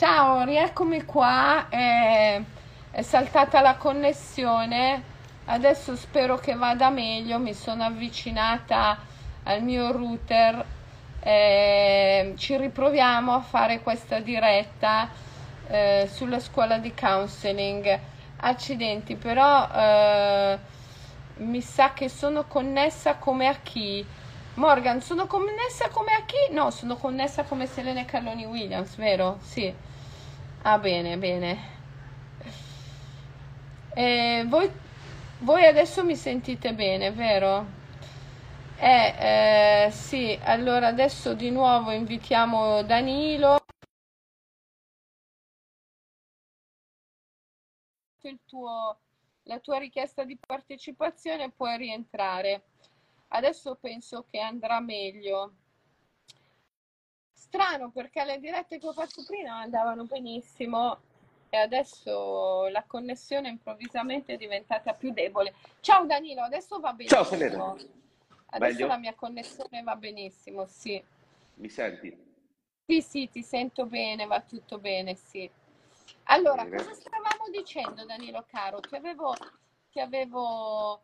Ciao, rieccomi qua. È, è saltata la connessione. Adesso spero che vada meglio. Mi sono avvicinata al mio router. Eh, ci riproviamo a fare questa diretta eh, sulla scuola di counseling. Accidenti, però eh, mi sa che sono connessa come a chi? Morgan, sono connessa come a chi? No, sono connessa come Selene Calloni Williams, vero? Sì. Ah, bene, bene. Eh, voi, voi adesso mi sentite bene, vero? Eh, eh, sì, allora adesso di nuovo invitiamo Danilo. Il tuo, la tua richiesta di partecipazione puoi rientrare. Adesso penso che andrà meglio. Strano perché le dirette che ho fatto prima andavano benissimo e adesso la connessione improvvisamente è diventata più debole. Ciao Danilo, adesso va benissimo. Ciao Selena. Adesso Meglio? la mia connessione va benissimo, sì. Mi senti? Sì, sì, ti sento bene, va tutto bene, sì. Allora, Bene. cosa stavamo dicendo, Danilo caro? Ti avevo, ti avevo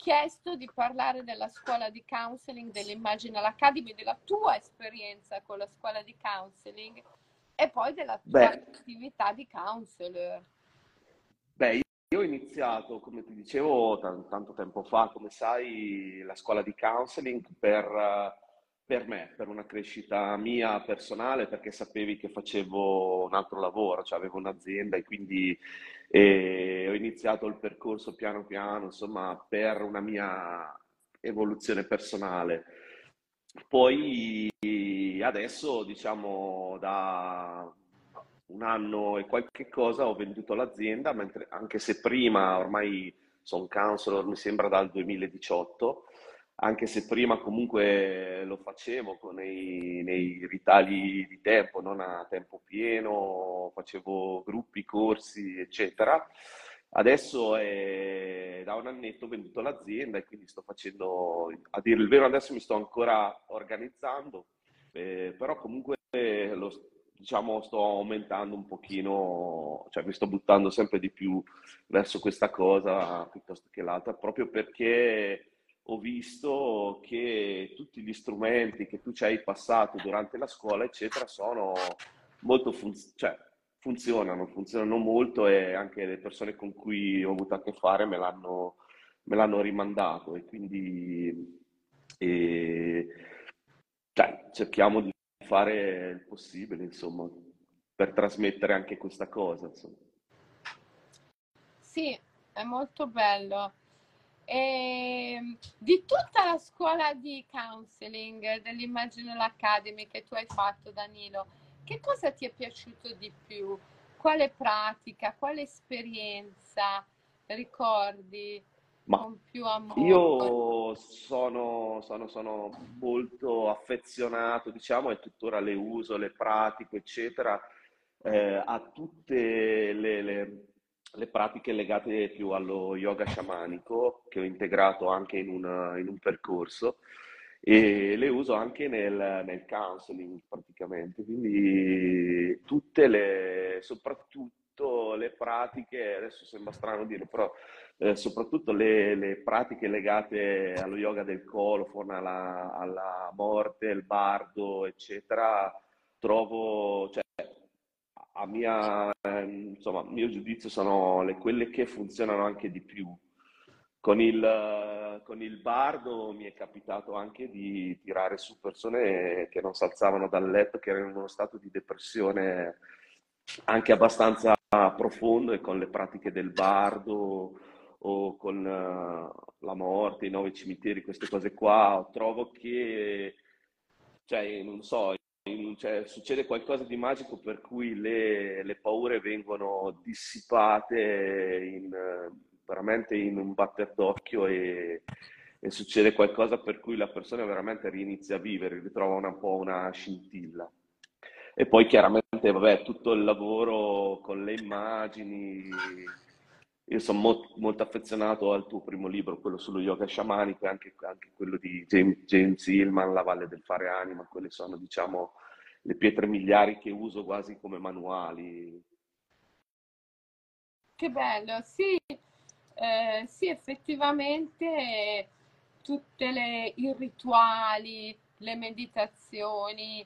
chiesto di parlare della scuola di counseling dell'Imaginal Academy, della tua esperienza con la scuola di counseling e poi della tua Beh, attività di counselor. beh, io ho iniziato, come ti dicevo, tan- tanto tempo fa, come sai, la scuola di counseling per, per me, per una crescita mia personale, perché sapevi che facevo un altro lavoro, cioè avevo un'azienda e quindi eh, ho iniziato il percorso piano piano, insomma, per una mia evoluzione personale. Poi adesso, diciamo, da un anno e qualche cosa ho venduto l'azienda, mentre, anche se prima, ormai sono counselor, mi sembra dal 2018, anche se prima comunque lo facevo nei, nei ritagli di tempo, non a tempo pieno, facevo gruppi, corsi, eccetera. Adesso è da un annetto ho venduto l'azienda e quindi sto facendo, a dire il vero, adesso mi sto ancora organizzando, eh, però comunque lo, diciamo, sto aumentando un pochino, cioè mi sto buttando sempre di più verso questa cosa piuttosto che l'altra, proprio perché ho visto che tutti gli strumenti che tu ci hai passato durante la scuola, eccetera, sono molto funz- cioè, funzionano, funzionano molto e anche le persone con cui ho avuto a che fare me l'hanno me l'hanno rimandato e quindi e, cioè, cerchiamo di fare il possibile, insomma, per trasmettere anche questa cosa, insomma. Sì, è molto bello. E di tutta la scuola di counseling dell'Imaginal Academy che tu hai fatto, Danilo, che cosa ti è piaciuto di più? Quale pratica, quale esperienza ricordi Ma con più amore? io sono, sono, sono molto affezionato, diciamo, e tuttora le uso, le pratico, eccetera, eh, a tutte le, le- le pratiche legate più allo yoga sciamanico, che ho integrato anche in un, in un percorso, e le uso anche nel, nel counseling praticamente. Quindi tutte le, soprattutto le pratiche, adesso sembra strano dirlo, però eh, soprattutto le, le pratiche legate allo yoga del colophon, alla, alla morte, il bardo, eccetera, trovo, cioè, a mia, ehm, insomma, mio giudizio sono le- quelle che funzionano anche di più. Con il, con il bardo mi è capitato anche di tirare su persone che non si alzavano dal letto, che erano in uno stato di depressione anche abbastanza profondo e con le pratiche del bardo o con eh, la morte, i nove cimiteri, queste cose qua, trovo che, cioè, non so, cioè, succede qualcosa di magico per cui le, le paure vengono dissipate in, veramente in un batter d'occhio e, e succede qualcosa per cui la persona veramente rinizia a vivere, ritrova un po' una scintilla. E poi chiaramente, vabbè, tutto il lavoro con le immagini. Io sono mo- molto affezionato al tuo primo libro, quello sullo yoga sciamanico, e anche, anche quello di James, James Hillman, La Valle del Fare Anima. Quelle sono, diciamo, le pietre miliari che uso quasi come manuali. Che bello, sì, eh, sì, effettivamente tutti i rituali, le meditazioni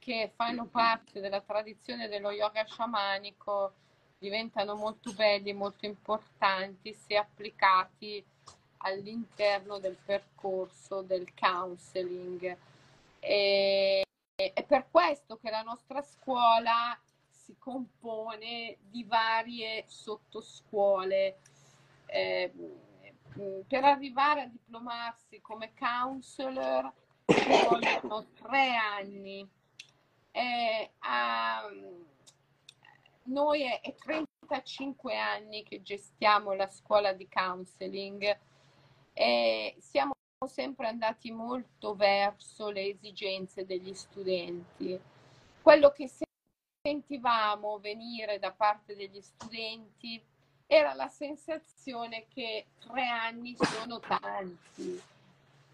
che fanno parte della tradizione dello yoga sciamanico diventano molto belli e molto importanti se applicati all'interno del percorso del counseling. E, è per questo che la nostra scuola si compone di varie sottoscuole. Eh, per arrivare a diplomarsi come counselor ci vogliono tre anni. Eh, um, noi è, è 35 anni che gestiamo la scuola di counseling e siamo sempre andati molto verso le esigenze degli studenti. Quello che sentivamo venire da parte degli studenti era la sensazione che tre anni sono tanti,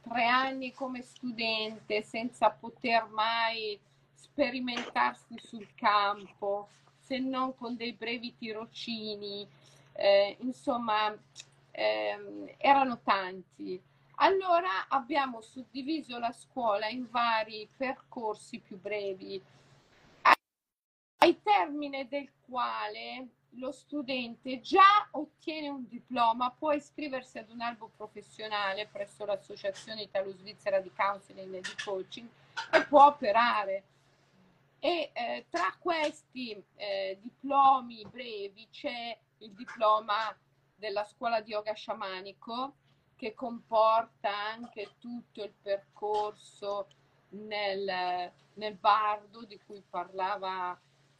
tre anni come studente senza poter mai sperimentarsi sul campo, se non con dei brevi tirocini, eh, insomma, ehm, erano tanti. Allora abbiamo suddiviso la scuola in vari percorsi più brevi, ai termine del quale lo studente già ottiene un diploma, può iscriversi ad un albo professionale presso l'Associazione Italo-Svizzera di Counseling e di Coaching e può operare. E eh, tra questi eh, diplomi brevi c'è il diploma della scuola di yoga sciamanico che comporta anche tutto il percorso nel, nel bardo di cui parlava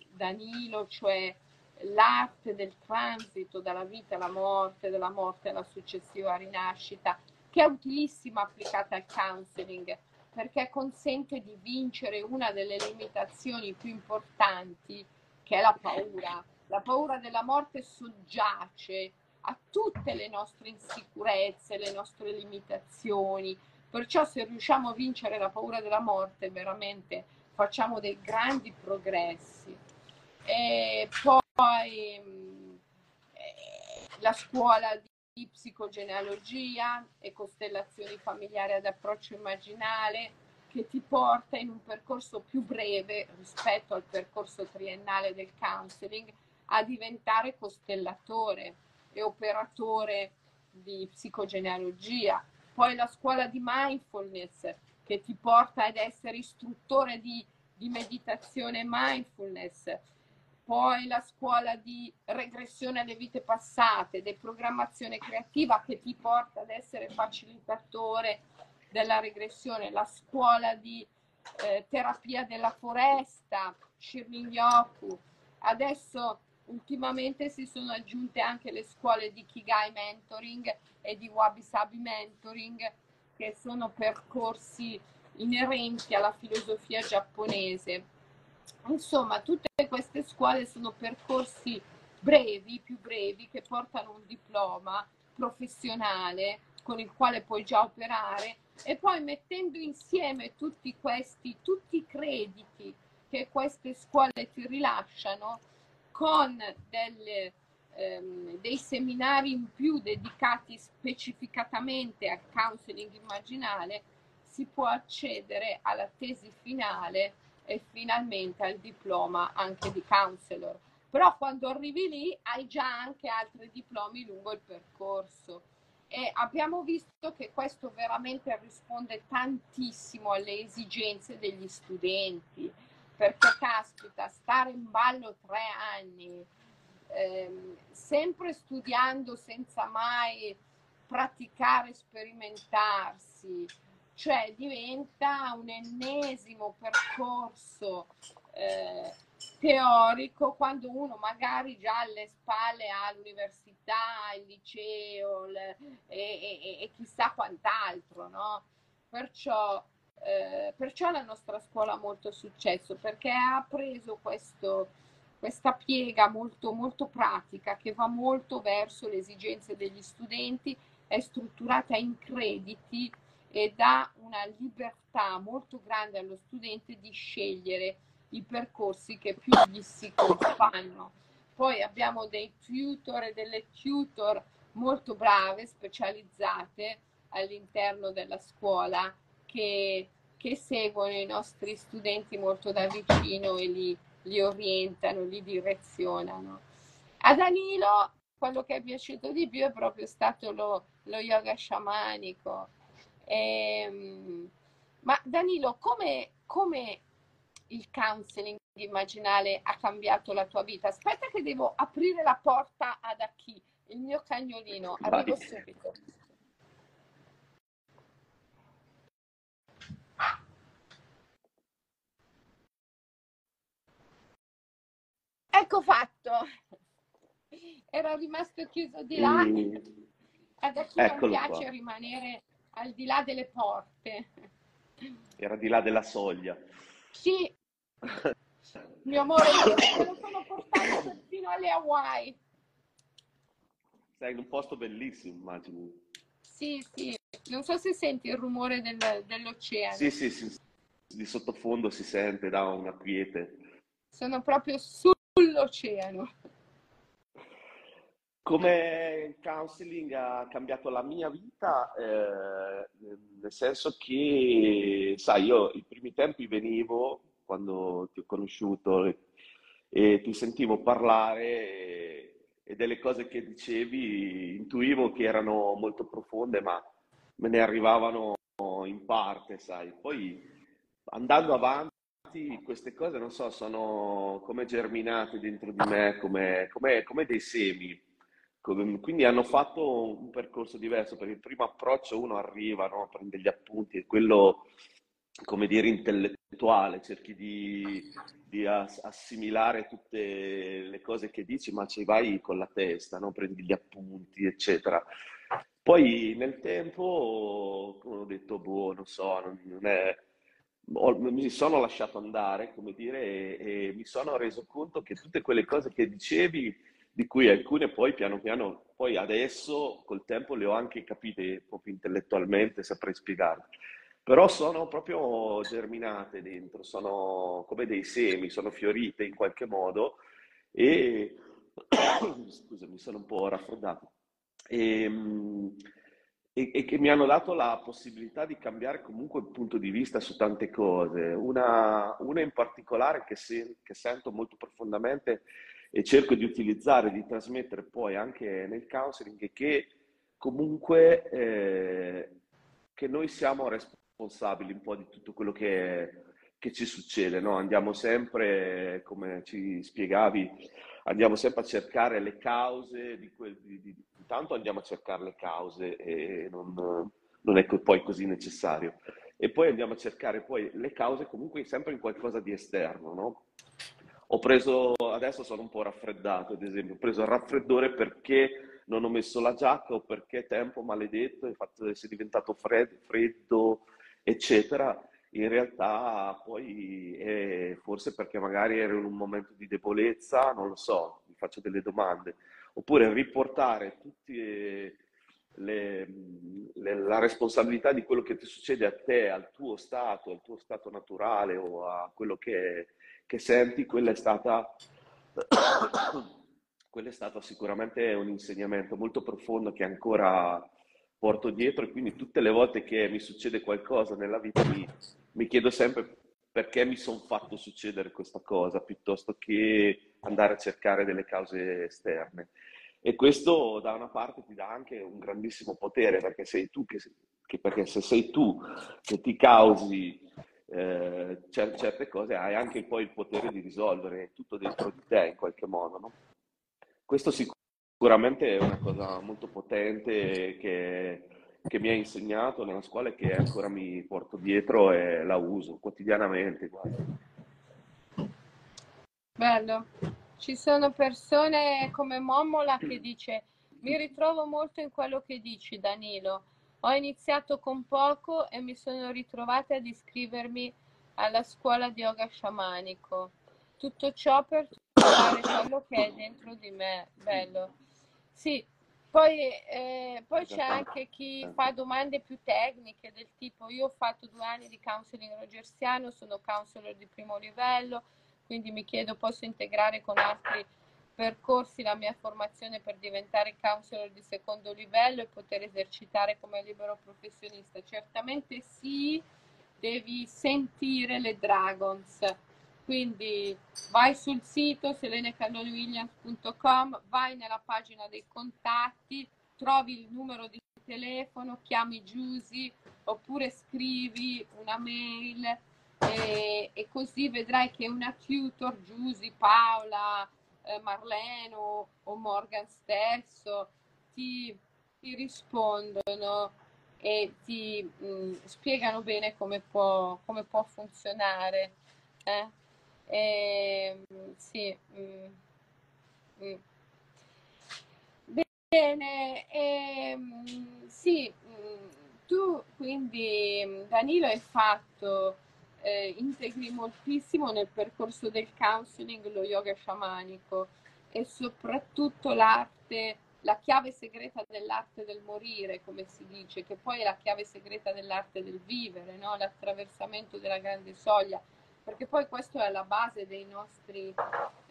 Danilo, cioè l'arte del transito dalla vita alla morte, dalla morte alla successiva rinascita, che è utilissima applicata al counseling perché consente di vincere una delle limitazioni più importanti che è la paura. La paura della morte soggiace a tutte le nostre insicurezze, le nostre limitazioni. Perciò se riusciamo a vincere la paura della morte, veramente facciamo dei grandi progressi. E poi mm, eh, la scuola di psicogenealogia e costellazioni familiari ad approccio immaginale che ti porta in un percorso più breve rispetto al percorso triennale del counseling a diventare costellatore e operatore di psicogenealogia, poi la scuola di mindfulness che ti porta ad essere istruttore di, di meditazione mindfulness, poi la scuola di regressione alle vite passate, deprogrammazione creativa che ti porta ad essere facilitatore della regressione, la scuola di eh, terapia della foresta, Shirley Yoku, adesso ultimamente si sono aggiunte anche le scuole di Kigai Mentoring e di Wabi Sabi Mentoring, che sono percorsi inerenti alla filosofia giapponese. Insomma, tutte queste scuole sono percorsi brevi, più brevi, che portano un diploma professionale con il quale puoi già operare. E poi mettendo insieme tutti questi, tutti i crediti che queste scuole ti rilasciano, con delle, ehm, dei seminari in più dedicati specificatamente al counseling immaginale, si può accedere alla tesi finale e finalmente al diploma anche di counselor. Però quando arrivi lì hai già anche altri diplomi lungo il percorso e abbiamo visto che questo veramente risponde tantissimo alle esigenze degli studenti perché caspita, stare in ballo tre anni, ehm, sempre studiando senza mai praticare, sperimentarsi, cioè diventa un ennesimo percorso eh, teorico quando uno magari già alle spalle ha l'università, il liceo le, e, e, e, chissà quant'altro, no? Perciò eh, perciò la nostra scuola ha molto successo perché ha preso questo, questa piega molto, molto pratica che va molto verso le esigenze degli studenti, è strutturata in crediti e dà una libertà molto grande allo studente di scegliere i percorsi che più gli si fanno. Poi abbiamo dei tutor e delle tutor molto brave, specializzate all'interno della scuola che, che seguono i nostri studenti molto da vicino e li, li orientano, li direzionano. A Danilo quello che è piaciuto di più è proprio stato lo, lo yoga sciamanico. Ehm, ma Danilo, come, come il counseling immaginale ha cambiato la tua vita? Aspetta che devo aprire la porta ad Aki, il mio cagnolino. Arrivo Vai. subito. Ecco fatto. Era rimasto chiuso di là. Mm. Adesso non piace qua. rimanere al di là delle porte. Era di là della soglia. Sì, mio amore, me lo sono portato fino alle Hawaii. Sei in un posto bellissimo, immagino. Sì, sì. Non so se senti il rumore del, dell'oceano. Sì, sì, sì. Di sottofondo si sente, da una quiete. Sono proprio sull'oceano. Come il counseling ha cambiato la mia vita, eh, nel senso che, sai, io i primi tempi venivo quando ti ho conosciuto e, e ti sentivo parlare e, e, delle cose che dicevi intuivo che erano molto profonde, ma me ne arrivavano in parte, sai. Poi andando avanti queste cose, non so, sono come germinate dentro di me, come, come, come dei semi. Quindi hanno fatto un percorso diverso, perché il primo approccio uno arriva, no? prende gli appunti e quello come dire, intellettuale, cerchi di, di, assimilare tutte le cose che dici, ma ci vai con la testa, no? prendi gli appunti, eccetera. Poi nel tempo ho detto, boh, non so, non è... Mi sono lasciato andare, come dire, e, e, mi sono reso conto che tutte quelle cose che dicevi, di cui alcune poi piano piano, poi adesso col tempo le ho anche capite proprio intellettualmente, saprei spiegarle però sono proprio germinate dentro, sono come dei semi, sono fiorite in qualche modo e scusa, mi sono un po' raffreddato ehm, e, e, che mi hanno dato la possibilità di cambiare comunque il punto di vista su tante cose. Una, una in particolare che, se, che sento molto profondamente e cerco di utilizzare, di trasmettere poi anche nel counseling, che comunque eh, che noi siamo responsabili un po' di tutto quello che, che ci succede, no? Andiamo sempre, come ci spiegavi, andiamo sempre a cercare le cause di quel... Di, di, intanto andiamo a cercare le cause e non, non è poi così necessario. E poi andiamo a cercare poi le cause comunque sempre in qualcosa di esterno, no? Ho preso, adesso sono un po' raffreddato, ad esempio, ho preso il raffreddore perché non ho messo la giacca o perché tempo maledetto, il fatto di essere diventato freddo, freddo eccetera, in realtà poi è forse perché magari ero in un momento di debolezza, non lo so, mi faccio delle domande, oppure riportare tutte le, le, la responsabilità di quello che ti succede a te, al tuo stato, al tuo stato naturale o a quello che, che senti, quella è stata... quello è stato sicuramente un insegnamento molto profondo che ancora porto dietro e quindi tutte le volte che mi succede qualcosa nella vita mi, mi chiedo sempre perché mi sono fatto succedere questa cosa piuttosto che andare a cercare delle cause esterne. E questo da una parte ti dà anche un grandissimo potere perché sei tu che, che perché se sei tu che ti causi eh, certe cose hai anche poi il potere di risolvere tutto dentro di te in qualche modo. No? Questo sicuramente è una cosa molto potente che, che mi ha insegnato nella scuola e che ancora mi porto dietro e la uso quotidianamente. Guarda. Bello. Ci sono persone come Mommola che dice mi ritrovo molto in quello che dici Danilo. Ho iniziato con poco e mi sono ritrovata ad iscrivermi alla scuola di yoga sciamanico. Tutto ciò per trovare quello che è dentro di me. Bello. Sì, poi, eh, poi c'è anche chi fa domande più tecniche del tipo io ho fatto due anni di counseling rogersiano, sono counselor di primo livello, quindi mi chiedo posso integrare con altri percorsi la mia formazione per diventare counselor di secondo livello e poter esercitare come libero professionista? Certamente sì, devi sentire le Dragons. Quindi vai sul sito selenecannoniwilliams.com, vai nella pagina dei contatti, trovi il numero di telefono, chiami Giusy oppure scrivi una mail e, e così vedrai che una tutor, Giusy, Paola, eh, Marleno o Morgan stesso ti, ti rispondono e ti mh, mm, spiegano bene come può, come può funzionare. Eh? E, ehm, sì. Mh, mm, mh. Mm. Bene, e, sì, tu quindi Danilo hai fatto eh, integri moltissimo nel percorso del counseling lo yoga sciamanico e soprattutto l'arte, la chiave segreta dell'arte del morire, come si dice, che poi è la chiave segreta dell'arte del vivere, no? l'attraversamento della grande soglia, perché poi questo è alla base dei nostri,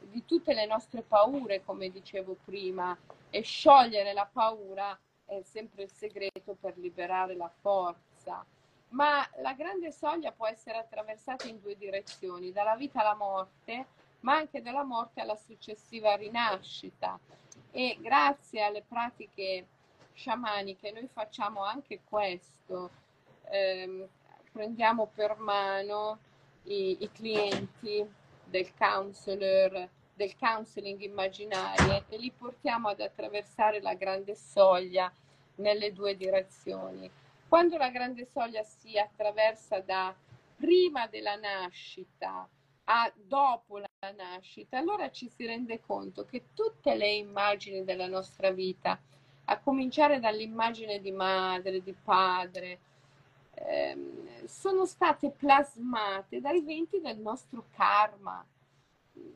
di tutte le nostre paure, come dicevo prima, e sciogliere la paura è sempre il segreto per liberare la forza ma la grande soglia può essere attraversata in due direzioni, dalla vita alla morte, ma anche dalla morte alla successiva rinascita. E grazie alle pratiche sciamaniche noi facciamo anche questo, eh, prendiamo per mano i, i clienti del counselor, del counseling immaginario e li portiamo ad attraversare la grande soglia nelle due direzioni. Quando la grande soglia si attraversa da prima della nascita a dopo la nascita, allora ci si rende conto che tutte le immagini della nostra vita, a cominciare dall'immagine di madre, di padre, ehm, sono state plasmate dai venti del nostro karma.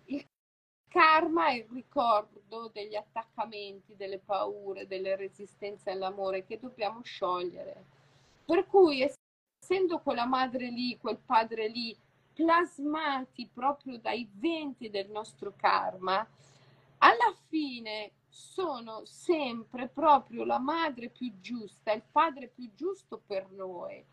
Il karma è il ricordo degli attaccamenti, delle paure, delle resistenze all'amore che dobbiamo sciogliere. Per cui, essendo quella madre lì, quel padre lì, plasmati proprio dai venti del nostro karma, alla fine sono sempre proprio la madre più giusta, il padre più giusto per noi,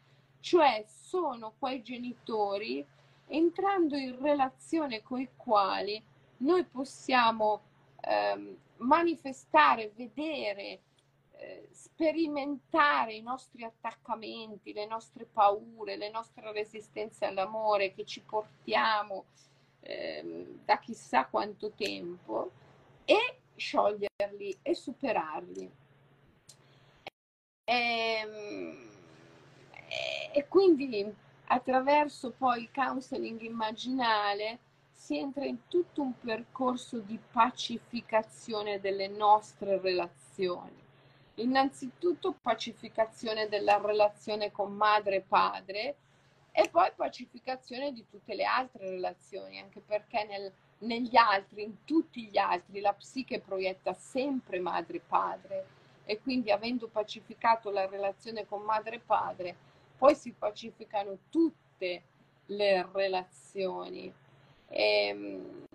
cioè sono quei genitori entrando in relazione con i quali noi possiamo ehm, manifestare, vedere sperimentare i nostri attaccamenti, le nostre paure, le nostre resistenze all'amore che ci portiamo eh, da chissà quanto tempo e scioglierli e superarli. E, ehm, e quindi attraverso poi il counseling immaginale si entra in tutto un percorso di pacificazione delle nostre relazioni innanzitutto pacificazione della relazione con madre e padre e poi pacificazione di tutte le altre relazioni, anche perché nel, negli altri, in tutti gli altri, la psiche proietta sempre madre e padre e quindi avendo pacificato la relazione con madre e padre, poi si pacificano tutte le relazioni. E, ehm,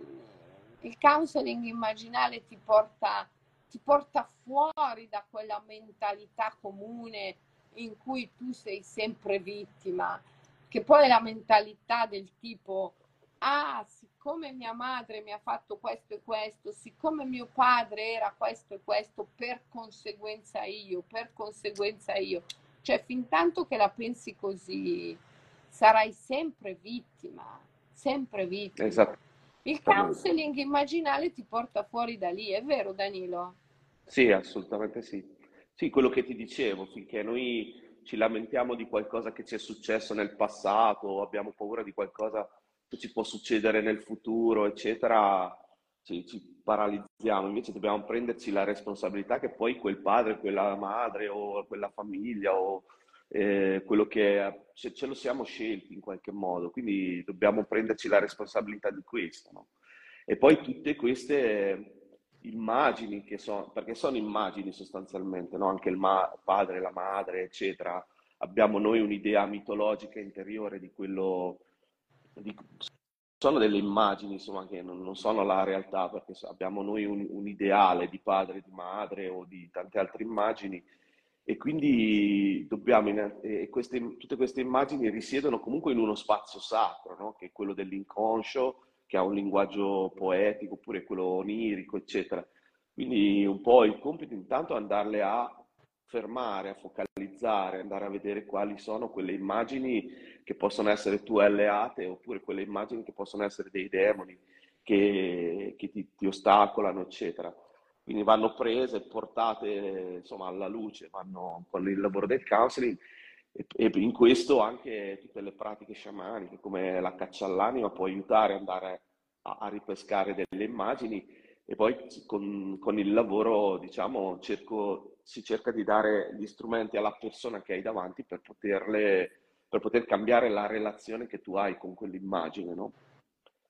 il counseling immaginale ti porta ti porta fuori da quella mentalità comune in cui tu sei sempre vittima, che poi è la mentalità del tipo, ah, siccome mia madre mi ha fatto questo e questo, siccome mio padre era questo e questo, per conseguenza io, per conseguenza io. Cioè, fin tanto che la pensi così, sarai sempre vittima, sempre vittima. Esatto. Il counseling immaginale ti porta fuori da lì, è vero Danilo? Sì, assolutamente sì. Sì, quello che ti dicevo, finché noi ci lamentiamo di qualcosa che ci è successo nel passato, o abbiamo paura di qualcosa che ci può succedere nel futuro, eccetera, ci, ci paralizziamo. Invece dobbiamo prenderci la responsabilità che poi quel padre, quella madre o quella famiglia o eh, quello che è, ce, lo siamo scelti in qualche modo, quindi dobbiamo prenderci la responsabilità di questo. No? E poi tutte queste immagini che sono, perché sono immagini sostanzialmente, no? anche il ma- padre, la madre, eccetera. Abbiamo noi un'idea mitologica interiore di quello, di, sono delle immagini insomma, che non, non, sono la realtà, perché abbiamo noi un, un, ideale di padre, di madre o di tante altre immagini e quindi dobbiamo, e queste, tutte queste immagini risiedono comunque in uno spazio sacro, no? che è quello dell'inconscio, che ha un linguaggio poetico, oppure quello onirico, eccetera. Quindi un po' il compito intanto è andarle a fermare, a focalizzare, andare a vedere quali sono quelle immagini che possono essere tue alleate oppure quelle immagini che possono essere dei demoni che, che ti, ti, ostacolano, eccetera. Quindi vanno prese, portate insomma, alla luce, vanno con il lavoro del counseling e, in questo anche tutte le pratiche sciamaniche come la caccia all'anima può aiutare ad andare a, a ripescare delle immagini e poi con, con il lavoro diciamo cerco si cerca di dare gli strumenti alla persona che hai davanti per poterle, per poter cambiare la relazione che tu hai con quell'immagine, no?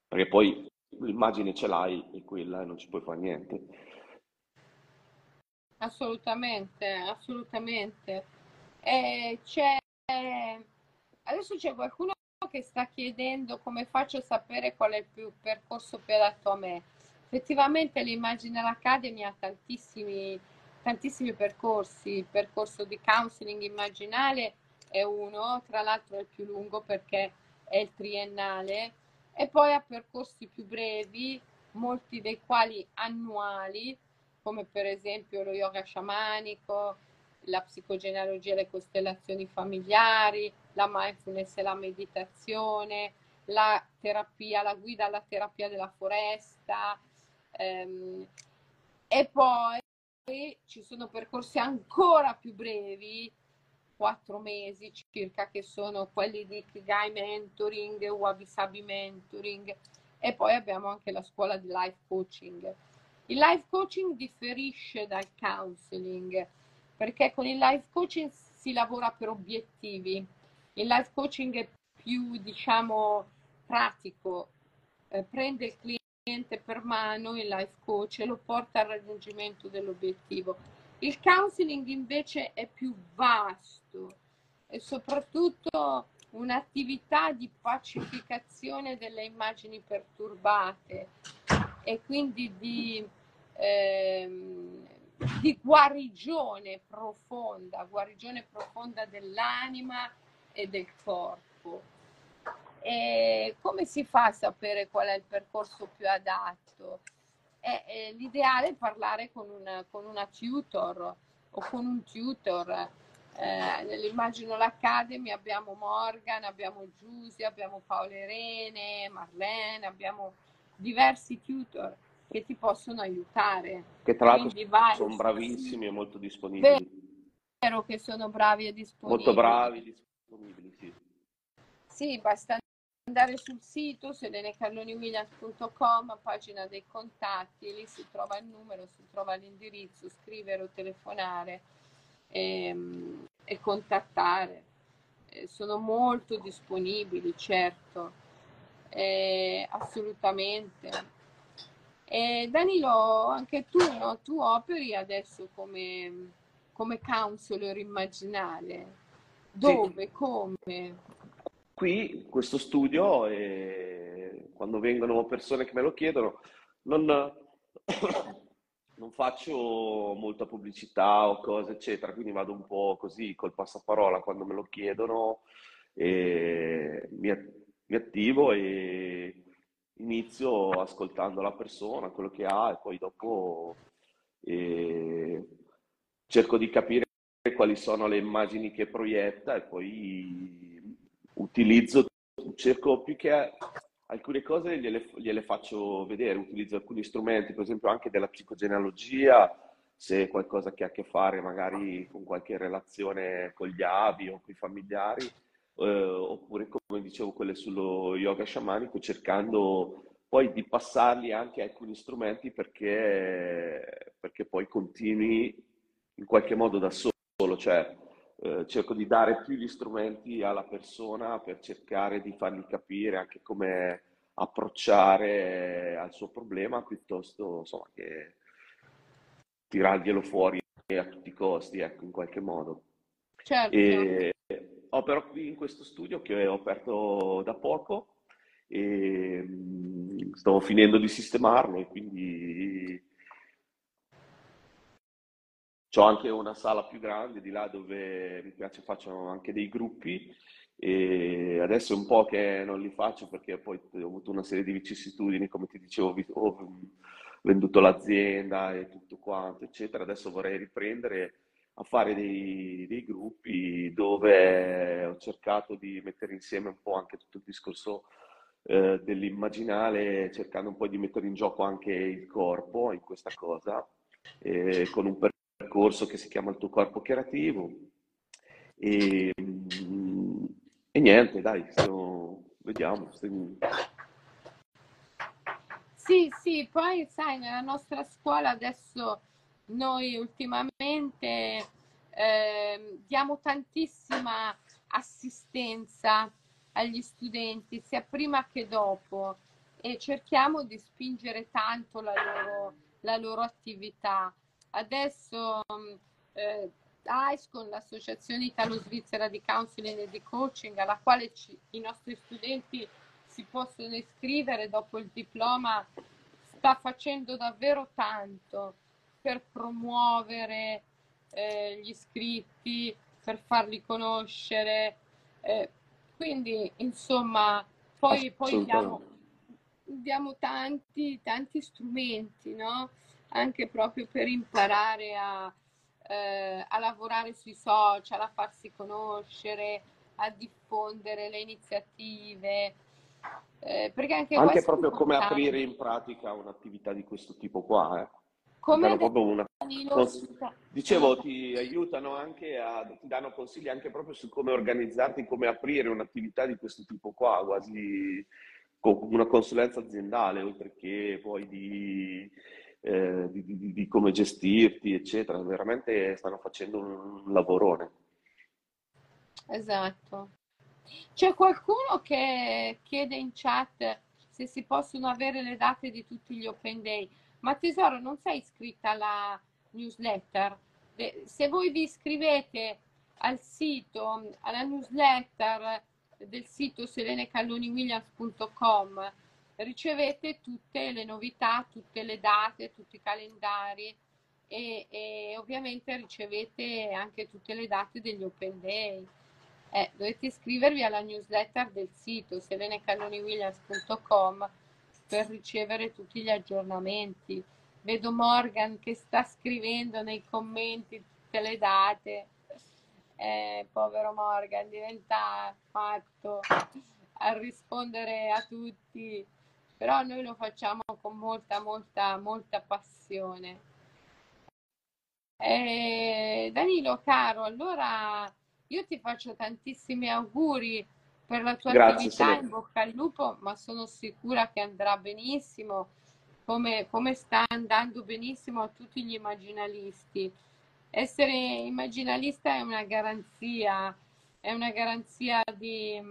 Perché poi l'immagine ce l'hai e quella non ci puoi fare niente. Assolutamente, assolutamente. E c'è, adesso c'è qualcuno che sta chiedendo come faccio a sapere qual è il più, percorso più adatto a me. Effettivamente l'Immagine Academy ha tantissimi tantissimi percorsi, il percorso di counseling immaginale è uno, tra l'altro è il più lungo perché è il triennale, e poi ha percorsi più brevi, molti dei quali annuali, come per esempio lo yoga sciamanico, la psicogenealogia e le costellazioni familiari, la mindfulness e la meditazione, la terapia, la guida alla terapia della foresta, ehm, e poi ci sono percorsi ancora più brevi, quattro mesi circa, che sono quelli di Kigai Mentoring, Wabi Sabi Mentoring e poi abbiamo anche la scuola di life coaching. Il life coaching differisce dal counseling perché con il life coaching si lavora per obiettivi. Il life coaching è più, diciamo, pratico, eh, prende il cliente per mano il life coach e lo porta al raggiungimento dell'obiettivo. Il counseling invece è più vasto e soprattutto un'attività di pacificazione delle immagini perturbate e quindi di, ehm, di guarigione profonda, guarigione profonda dell'anima e del corpo. E come si fa a sapere qual è il percorso più adatto? È, è l'ideale è parlare con una, con una tutor o con un tutor. Eh, nell'immagino l'Academy abbiamo Morgan, abbiamo Giusy, abbiamo Paola Irene, Marlene, abbiamo diversi tutor che ti possono aiutare. Che tra l'altro sono bravissimi e molto disponibili. Vero che sono bravi e disponibili. Molto bravi e disponibili, sì. Sì, basta andare sul sito selenecalloniwilliams.com, pagina dei contatti, lì si trova il numero, si trova l'indirizzo, scrivere o telefonare e, ehm, e contattare. Eh, sono molto disponibili, certo, eh, assolutamente. E Danilo, anche tu, no? tu operi adesso come, come counselor immaginale. Dove? Sì. Come? qui questo studio, e quando vengono persone che me lo chiedono, non, non faccio molta pubblicità o cose, eccetera, quindi vado un po' così col passaparola quando me lo chiedono, e mi, mi attivo e inizio ascoltando la persona, quello che ha e poi dopo e cerco di capire quali sono le immagini che proietta e poi utilizzo, cerco più che alcune cose gliele, gliele, faccio vedere, utilizzo alcuni strumenti, per esempio anche della psicogenealogia, se qualcosa che ha a che fare magari con qualche relazione con gli avi o con i familiari, eh, oppure come dicevo quelle sullo yoga sciamanico, cercando poi di passargli anche alcuni strumenti perché, perché poi continui in qualche modo da solo, cioè eh, cerco di dare più gli strumenti alla persona per cercare di fargli capire anche come approcciare al suo problema piuttosto insomma, che tirarglielo fuori a tutti i costi, ecco, in qualche modo. Certo. E opero qui in questo studio che ho aperto da poco e mh, stavo finendo di sistemarlo e quindi ho anche una sala più grande di là dove mi piace, faccio anche dei gruppi e adesso è un po' che non li faccio perché poi ho avuto una serie di vicissitudini, come ti dicevo, ho venduto l'azienda e tutto quanto, eccetera. Adesso vorrei riprendere a fare dei, dei gruppi dove ho cercato di mettere insieme un po' anche tutto il discorso eh, dell'immaginale, cercando un po' di mettere in gioco anche il corpo in questa cosa, eh, con un percorso che si chiama il tuo corpo creativo. E, mm, e niente, dai, stiamo, vediamo. Stiamo... Sì, sì, poi sai, nella nostra scuola adesso noi ultimamente eh, diamo tantissima assistenza agli studenti, sia prima che dopo, e cerchiamo di spingere tanto la loro, la loro attività. Adesso eh, AIS con l'Associazione Italo-Svizzera di Counseling e di Coaching, alla quale ci, i nostri studenti si possono iscrivere dopo il diploma, sta facendo davvero tanto per promuovere eh, gli iscritti, per farli conoscere. Eh, quindi, insomma, poi, poi diamo, diamo tanti, tanti strumenti, no? Anche proprio per imparare a, eh, a lavorare sui social, a farsi conoscere, a diffondere le iniziative. Eh, perché anche, anche proprio come aprire in pratica un'attività di questo tipo qua. Eh. Come proprio una... Dicevo, ti aiutano anche a, ti danno consigli anche proprio su come organizzarti, come aprire un'attività di questo tipo qua, quasi una consulenza aziendale, oltre che poi di, eh, di, di, di come gestirti, eccetera. Veramente stanno facendo un lavorone. Esatto. C'è qualcuno che chiede in chat se si possono avere le date di tutti gli Open Day. Ma tesoro, non sei iscritta alla newsletter? Se voi vi iscrivete al sito, alla newsletter del sito selenecalloniwilliams.com, ricevete tutte le novità, tutte le date, tutti i calendari e, e ovviamente ricevete anche tutte le date degli Open Day. Eh, dovete iscrivervi alla newsletter del sito selenecalloniwilliams.com per ricevere tutti gli aggiornamenti. Vedo Morgan che sta scrivendo nei commenti tutte le date. Eh, povero Morgan, diventa fatto a rispondere a tutti, però noi lo facciamo con molta, molta, molta passione. Eh, Danilo, caro, allora io ti faccio tantissimi auguri per la tua Grazie, attività, in bocca al lupo, ma sono sicura che andrà benissimo, come, come sta andando benissimo a tutti gli immaginalisti. Essere immaginalista è una garanzia, è una garanzia di,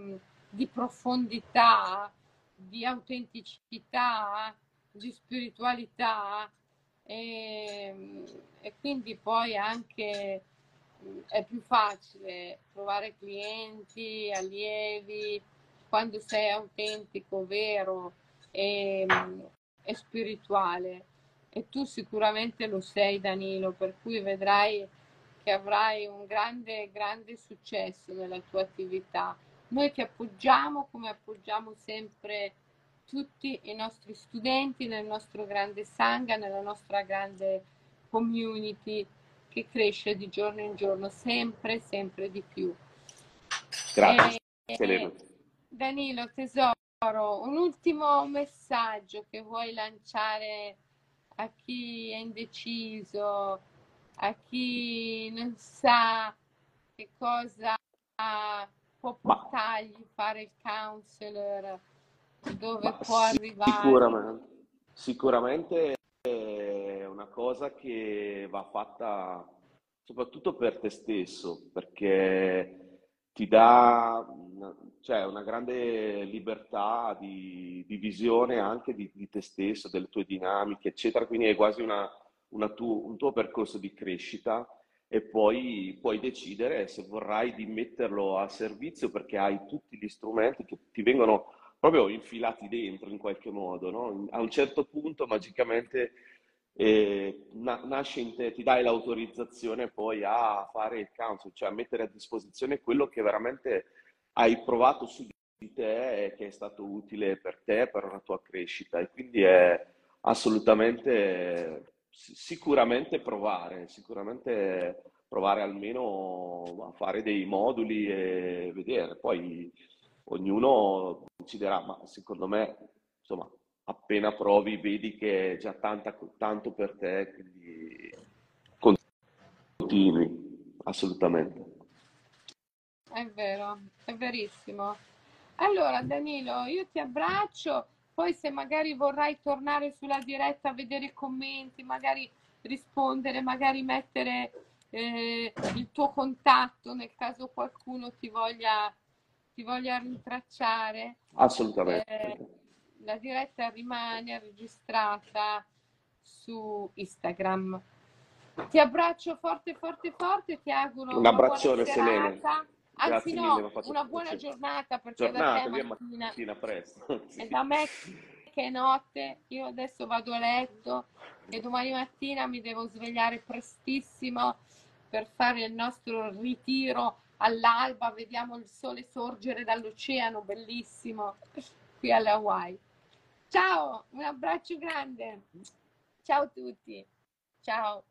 di profondità, di autenticità, di spiritualità e, e quindi poi anche è più facile trovare clienti, allievi, quando sei autentico, vero e, e spirituale. E tu sicuramente lo sei, Danilo, per cui vedrai che avrai un grande, grande successo nella tua attività. Noi ti appoggiamo come appoggiamo sempre tutti i nostri studenti nel nostro grande Sangha, nella nostra grande community che cresce di giorno in giorno, sempre, sempre di più. Grazie. E, Danilo, tesoro, un ultimo messaggio che vuoi lanciare a chi è indeciso, a chi non sa che cosa può portargli a fare il counselor, dove Ma può arrivare. Sicuramente, sicuramente una cosa che va fatta soprattutto per te stesso, perché ti dà una, cioè una grande libertà di, di visione anche di, di, te stesso, delle tue dinamiche, eccetera. Quindi è quasi una, una tu, un tuo percorso di crescita e poi puoi decidere se vorrai di metterlo a servizio perché hai tutti gli strumenti che ti vengono proprio infilati dentro in qualche modo, no? A un certo punto magicamente eh, na- nasce in te, ti dai l'autorizzazione poi a fare il counsel, cioè a mettere a disposizione quello che veramente hai provato su di te e che è stato utile per te, per la tua crescita. E quindi è assolutamente, sicuramente provare, sicuramente provare almeno a fare dei moduli e vedere. Poi ognuno deciderà, ma secondo me, insomma, appena provi vedi che è già tanta, tanto per te, quindi continui, assolutamente. È vero, è verissimo. Allora, Danilo, io ti abbraccio, poi se magari vorrai tornare sulla diretta a vedere i commenti, magari rispondere, magari mettere eh, il tuo contatto nel caso qualcuno ti voglia, ti voglia rintracciare. Assolutamente. Eh, la diretta rimane registrata su Instagram. Ti abbraccio forte, forte, forte, ti auguro un abbraccione, Selene. Anzi, no, una buona piacere. giornata perché giornata, da te mattina, mattina presto. Sì. E da me che è notte, io adesso vado a letto e domani mattina mi devo svegliare prestissimo per fare il nostro ritiro all'alba, vediamo il sole sorgere dall'oceano, bellissimo, qui alle Hawaii. Ciao, un abbraccio grande. Ciao a tutti. Ciao.